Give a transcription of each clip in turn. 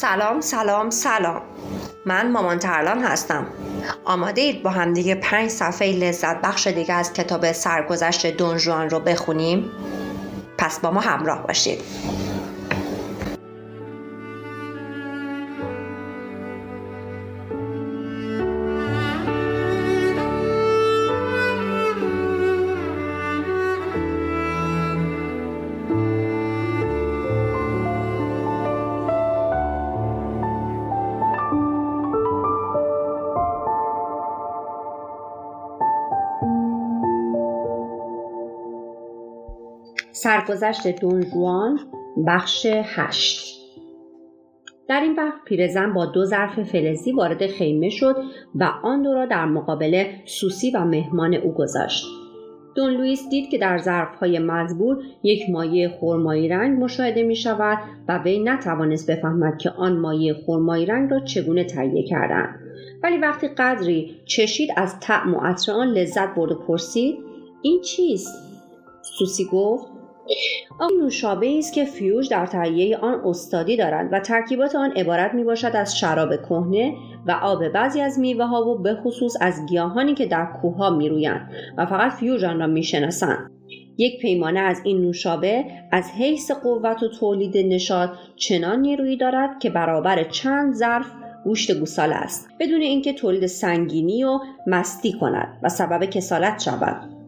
سلام سلام سلام. من مامان ترلان هستم. آماده اید با همدیگه پنج صفحه لذت بخش دیگه از کتاب سرگذشت دونجوان رو بخونیم؟ پس با ما همراه باشید. سرگذشت دونجوان بخش هشت. در این بخش پیرزن با دو ظرف فلزی وارد خیمه شد و آن دو را در مقابل سوسی و مهمان او گذاشت. دون لوئیس دید که در ظرفهای مزبور یک مایه خرمایی رنگ مشاهده می شود و وی نتوانست بفهمد که آن مایه خرمایی رنگ را چگونه تهیه کردند. ولی وقتی قدری چشید از طعم و عطر آن لذت برد و پرسید این چیست؟ سوسی گفت آن نوشابه است که فیوژ در تهیه آن استادی دارند و ترکیبات آن عبارت می باشد از شراب کهنه و آب بعضی از میوه ها و به خصوص از گیاهانی که در کوه ها می رویند و فقط فیوژ آن را می شناسند. یک پیمانه از این نوشابه از حیث قوت و تولید نشاط چنان نیرویی دارد که برابر چند ظرف گوشت گوساله است بدون اینکه تولید سنگینی و مستی کند و سبب کسالت شود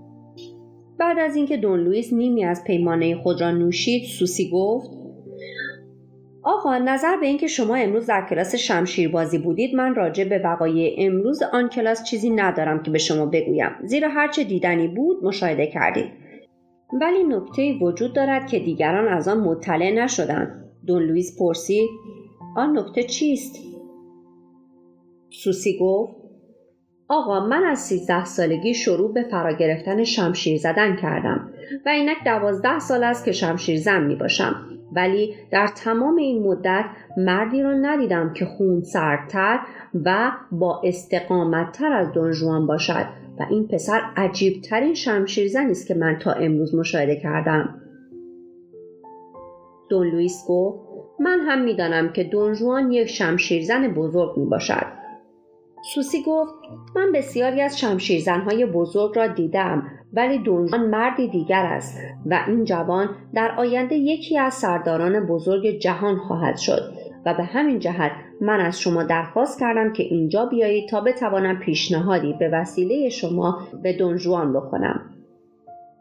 بعد از اینکه دون لوئیس نیمی از پیمانه خود را نوشید سوسی گفت آقا نظر به اینکه شما امروز در کلاس شمشیربازی بودید من راجع به وقایع امروز آن کلاس چیزی ندارم که به شما بگویم. زیرا هرچه دیدنی بود مشاهده کردید. ولی نکته وجود دارد که دیگران از آن مطلع نشدند. دون لوئیس پرسید آن نکته چیست؟ سوسی گفت آقا من از سیزده سالگی شروع به فرا گرفتن شمشیر زدن کردم و اینک دوازده سال است که شمشیر زن می باشم. ولی در تمام این مدت مردی را ندیدم که خون سردتر و با استقامتتر از دونجوان باشد و این پسر عجیبترین شمشیرزنی است که من تا امروز مشاهده کردم. دون لوئیس گفت من هم می‌دانم که دونجوان یک شمشیرزن بزرگ می باشد. سوسی گفت من بسیاری از شمشیرزنهای بزرگ را دیدم ولی دونجان مردی دیگر است و این جوان در آینده یکی از سرداران بزرگ جهان خواهد شد و به همین جهت من از شما درخواست کردم که اینجا بیایید تا بتوانم پیشنهادی به وسیله شما به دونجوان بکنم.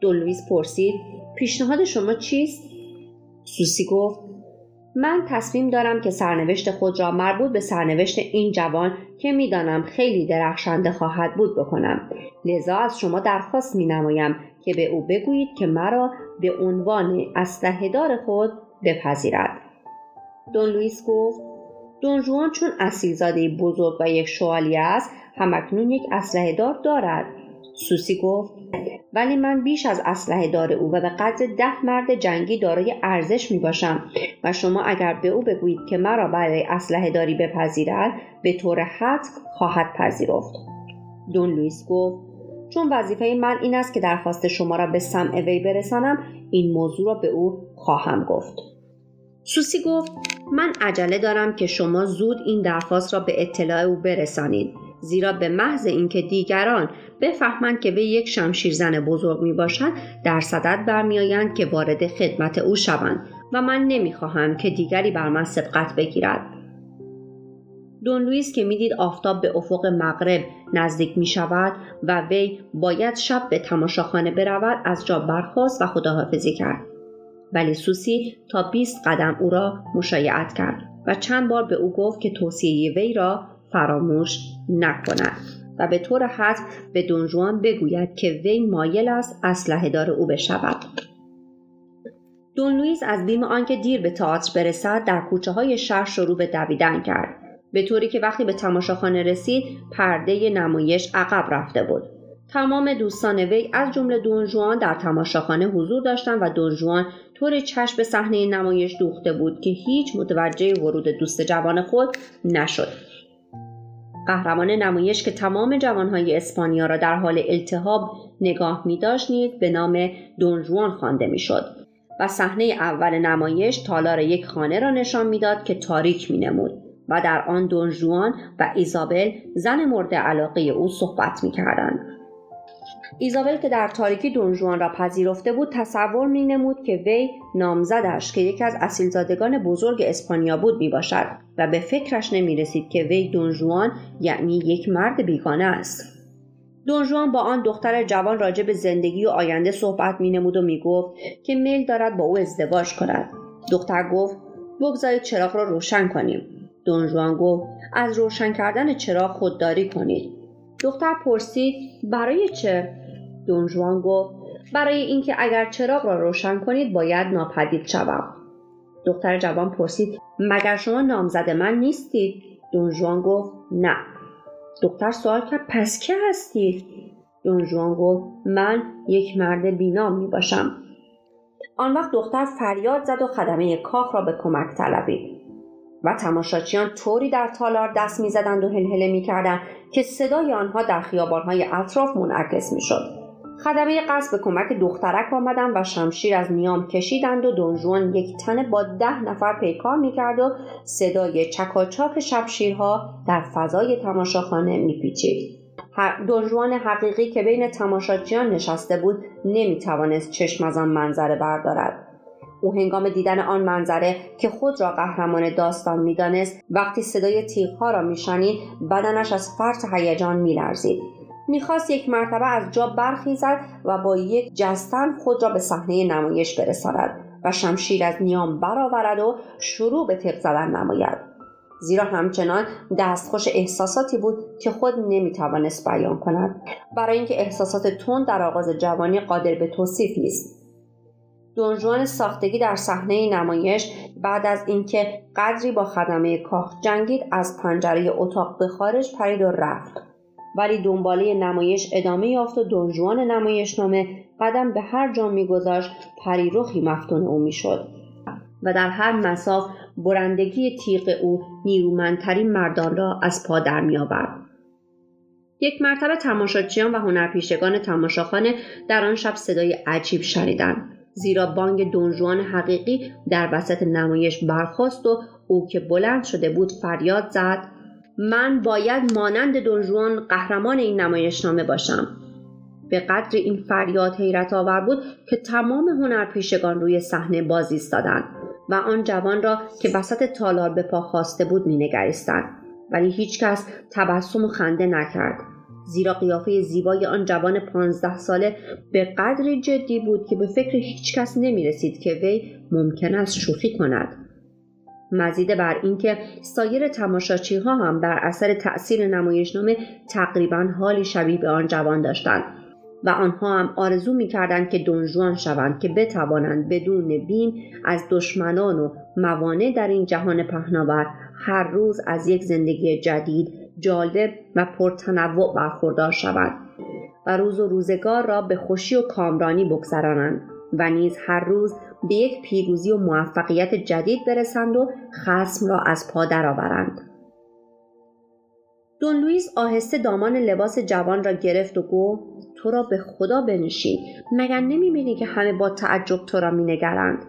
دون لویس پرسید پیشنهاد شما چیست؟ سوسی گفت من تصمیم دارم که سرنوشت خود را مربوط به سرنوشت این جوان که می‌دانم خیلی درخشنده خواهد بود بکنم. لذا از شما درخواست می نمایم که به او بگویید که مرا به عنوان اسلحه دار خود بپذیرد. دون لوئیس گفت دون جوان چون اصیلزاده بزرگ و یک شوالیه است همکنون یک اسلحه دار دارد. سوسی گفت ولی من بیش از اسلحه دار او و به قدر ده مرد جنگی دارای ارزش می باشم و شما اگر به او بگویید که مرا برای اسلحه داری بپذیرد به طور حد خواهد پذیرفت. دون لوئیس گفت چون وظیفه من این است که درخواست شما را به سمع وی برسانم این موضوع را به او خواهم گفت. سوسی گفت من عجله دارم که شما زود این درخواست را به اطلاع او برسانید. زیرا به محض اینکه دیگران بفهمند که وی یک شمشیرزن بزرگ می باشد در صدد برمیآیند که وارد خدمت او شوند و من نمی‌خواهم که دیگری بر من سبقت بگیرد. دون لوئیس که می‌دید آفتاب به افق مغرب نزدیک می شود و وی باید شب به تماشاخانه برود از جا برخواست و خداحافظی کرد. ولی سوسی تا 20 قدم او را مشایعت کرد و چند بار به او گفت که توصیه وی را فراموش نکند. و به طور حتم به دونجوان بگوید که وی مایل است اسلحه دار او بشود. دون لوئیس از بیم آنکه دیر به تئاتر برسد در کوچه های شهر شروع به دویدن کرد. به طوری که وقتی به تماشاخانه رسید پرده نمایش عقب رفته بود. تمام دوستان وی از جمله دونجوان در تماشاخانه حضور داشتند و دونجوان طور چشم به صحنه نمایش دوخته بود که هیچ متوجه ورود دوست جوان خود نشد. قهرمان نمایش که تمام جوانهای اسپانیا را در حال التهاب نگاه می داشت نیز به نام دونجوان خوانده می‌شد و صحنه اول نمایش تالار یک خانه را نشان می‌داد که تاریک مینمود و در آن دونجوان و ایزابل زن مورد علاقه او صحبت می‌کردند. ایزابل که در تاریکی دونجوان را پذیرفته بود تصور می نمود که وی نامزدش که یکی از اصیلزادگان بزرگ اسپانیا بود می باشد و به فکرش نمی رسید که وی دونجوان یعنی یک مرد بیگانه است. دونجوان با آن دختر جوان راجع به زندگی و آینده صحبت می نمود و می گفت که میل دارد با او ازدواج کند. دختر گفت بگذارید چراغ را روشن کنیم. دونجوان گفت از روشن کردن چراغ خودداری کنید. دختر پرسید برای چه؟ دونجوان گفت برای اینکه اگر چراغ را روشن کنید باید ناپدید شوم. دختر جوان پرسید مگر شما نامزد من نیستید؟ دونجوان گفت نه. دختر سوال کرد پس که هستید؟ دونجوان گفت من یک مرد بینام می باشم آن وقت دختر فریاد زد و خدمه کاخ را به کمک طلبید. و تماشاچیان طوری در تالار دست می‌زدند و هلهله می‌کردند که صدای آنها در خیابانهای اطراف منعکس می‌شد. خدمه قصد به کمک دخترک آمدند و شمشیر از نیام کشیدند و دونجوان یک تنه با ده نفر پیکار می‌کرد و صدای چکاچاک شمشیرها در فضای تماشاخانه میپیچید. دونجوان حقیقی که بین تماشاچیان نشسته بود نمی‌توانست چشم از آن منظره بردارد. او هنگام دیدن آن منظره که خود را قهرمان داستان می‌دانست وقتی صدای تیغها را میشنید بدنش از فرط هیجان میلرزید. می‌خواست یک مرتبه از جا برخیزد و با یک جستن خود را به صحنه نمایش برساند و شمشیر از نیام برآورد و شروع به تق زدن نماید. زیرا همچنان دستخوش احساساتی بود که خود نمی‌توانست بیان کند. برای اینکه احساسات تند در آغاز جوانی قادر به توصیف نیست. دونجوان ساختگی در صحنه نمایش بعد از اینکه قدری با خدمه کاخ جنگید از پنجره اتاق به خارج پرید و رفت. ولی دنباله نمایش ادامه یافت و دونجوان نامه قدم به هر جا میگذاشت پریرخی مفتون او می‌شد. و در هر مساف برندگی تیغ او نیرومندترین مردان را از پا در میآورد. یک مرتبه تماشاچیان و هنرپیشگان تماشاخانه در آن شب صدای عجیب شنیدند. زیرا بانگ دونجوان حقیقی در وسط نمایش برخاست و او که بلند شده بود فریاد زد. من باید مانند دونجوان قهرمان این نمایشنامه باشم. به قدر این فریاد حیرت آور بود که تمام هنرپیشگان روی صحنه بازی ایستادند و آن جوان را که وسط تالار به پا خواسته بود مینگریستند. ولی هیچکس تبسم و خنده نکرد. زیرا قیافه زیبای آن جوان پانزده ساله به قدری جدی بود که به فکر هیچکس نمی رسید که وی ممکن است شوخی کند. مزید بر اینکه سایر تماشاچی ها هم بر اثر تأثیر نمایشنامه تقریبا حالی شبیه به آن جوان داشتند و آنها هم آرزو می‌کردند که دنجوان شوند که بتوانند بدون بین از دشمنان و موانع در این جهان پهناور هر روز از یک زندگی جدید جالب و پرتنوع برخوردار شوند و روز و روزگار را به خوشی و کامرانی بگذرانند و نیز هر روز به یک پیروزی و موفقیت جدید برسند و خسم را از پا درآورند. دون لوئیس آهسته دامان لباس جوان را گرفت و گفت تو را به خدا بنشین مگر نمی‌بینی که همه با تعجب تو را مینگرند؟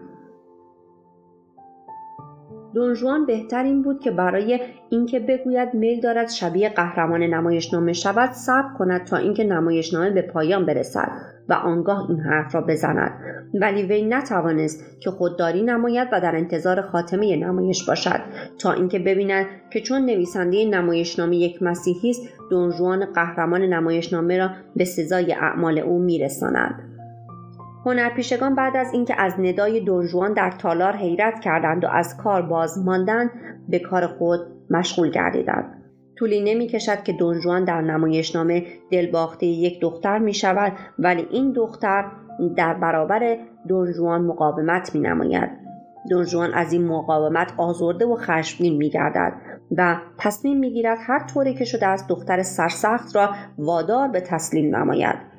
دونجوان بهتر این بود که برای اینکه بگوید میل دارد شبیه قهرمان نمایشنامه شود صبر کند تا اینکه نمایشنامه به پایان برسد و آنگاه این حرف را بزند. ولی وی نتوانست که خودداری نماید و در انتظار خاتمه نمایش باشد. تا اینکه ببیند که چون نویسنده نمایشنامه یک مسیحی است دونجوان قهرمان نمایشنامه را به سزای اعمال او میرساند. هنرپیشگان بعد از اینکه از ندای دونجوان در تالار حیرت کردند و از کار باز ماندند به کار خود مشغول گردیدند طولی نمی کشد که دونجوان در نمایشنامه دلباخته یک دختر می شود ولی این دختر در برابر دونجوان مقاومت می نماید. دونجوان از این مقاومت آزرده و خشمگین می گردد و تصمیم می گیرد هر طوری که شده از دختر سرسخت را وادار به تسلیم نماید.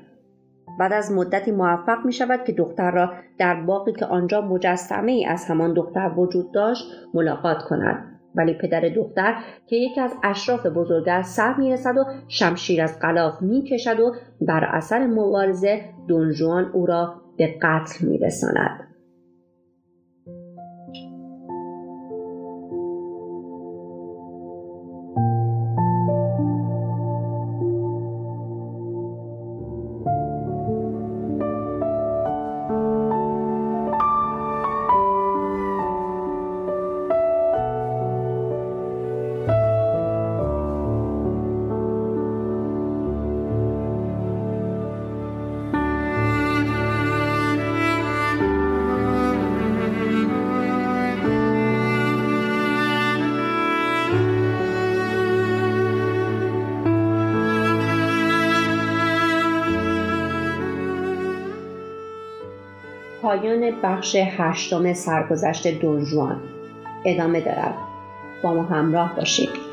بعد از مدتی موفق می شود که دختر را در باقی که آنجا مجسمه ای از همان دختر وجود داشت ملاقات کند. ولی پدر دختر که یکی از اشراف بزرگ سر می رسد و شمشیر از قلاف می کشد و بر اثر مبارزه دونجوان او را به قتل می پایان بخش هشتم سرگذشت دونجوان ادامه دارد. با ما همراه باشید.